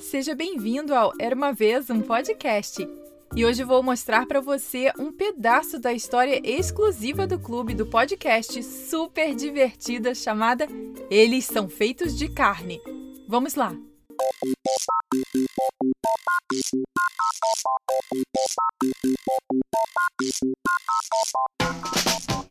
seja bem-vindo ao Era uma vez um podcast. E hoje vou mostrar para você um pedaço da história exclusiva do clube do podcast super divertida chamada Eles são feitos de carne. Vamos lá.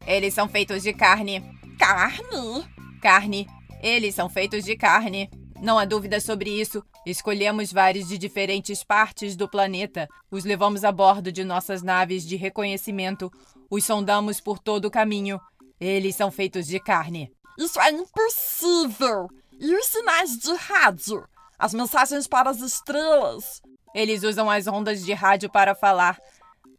Eles são feitos de carne. Carne? Carne. Eles são feitos de carne. Não há dúvida sobre isso. Escolhemos vários de diferentes partes do planeta, os levamos a bordo de nossas naves de reconhecimento, os sondamos por todo o caminho. Eles são feitos de carne. Isso é impossível! E os sinais de rádio? As mensagens para as estrelas? Eles usam as ondas de rádio para falar,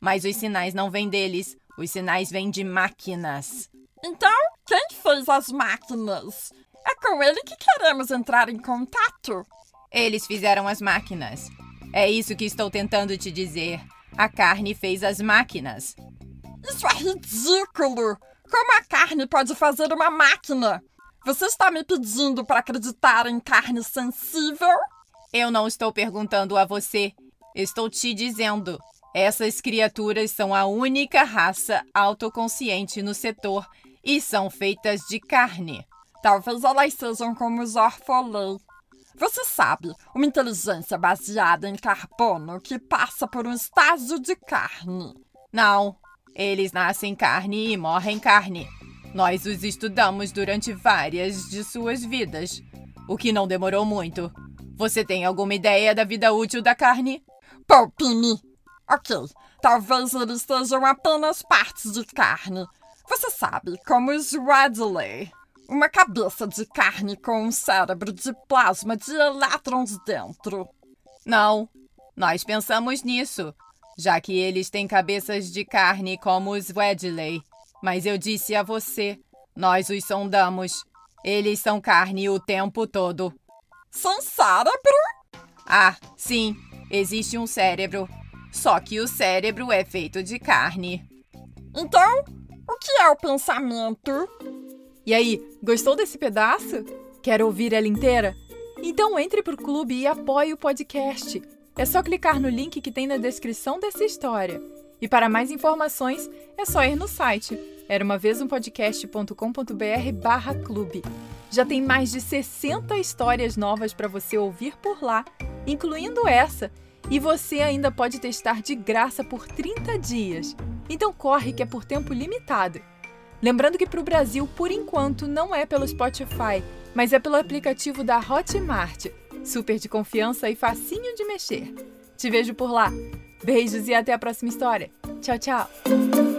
mas os sinais não vêm deles. Os sinais vêm de máquinas. Então, quem fez as máquinas? Com ele que queremos entrar em contato. Eles fizeram as máquinas. É isso que estou tentando te dizer. A carne fez as máquinas. Isso é ridículo! Como a carne pode fazer uma máquina? Você está me pedindo para acreditar em carne sensível? Eu não estou perguntando a você. Estou te dizendo. Essas criaturas são a única raça autoconsciente no setor e são feitas de carne. Talvez elas sejam como os Orfolei. Você sabe, uma inteligência baseada em carbono que passa por um estágio de carne. Não, eles nascem carne e morrem carne. Nós os estudamos durante várias de suas vidas, o que não demorou muito. Você tem alguma ideia da vida útil da carne? Poupe-me! Ok, talvez eles sejam apenas partes de carne. Você sabe, como os Radley. Uma cabeça de carne com um cérebro de plasma de elétrons dentro. Não, nós pensamos nisso, já que eles têm cabeças de carne como os Wedley. Mas eu disse a você, nós os sondamos. Eles são carne o tempo todo. Sem cérebro? Ah, sim, existe um cérebro. Só que o cérebro é feito de carne. Então, o que é o pensamento? E aí, gostou desse pedaço? Quer ouvir ela inteira? Então entre pro clube e apoie o podcast. É só clicar no link que tem na descrição dessa história. E para mais informações, é só ir no site era uma vez um podcast.com.br barra clube. Já tem mais de 60 histórias novas para você ouvir por lá, incluindo essa, e você ainda pode testar de graça por 30 dias. Então corre que é por tempo limitado. Lembrando que para o Brasil, por enquanto, não é pelo Spotify, mas é pelo aplicativo da Hotmart. Super de confiança e facinho de mexer. Te vejo por lá. Beijos e até a próxima história. Tchau, tchau.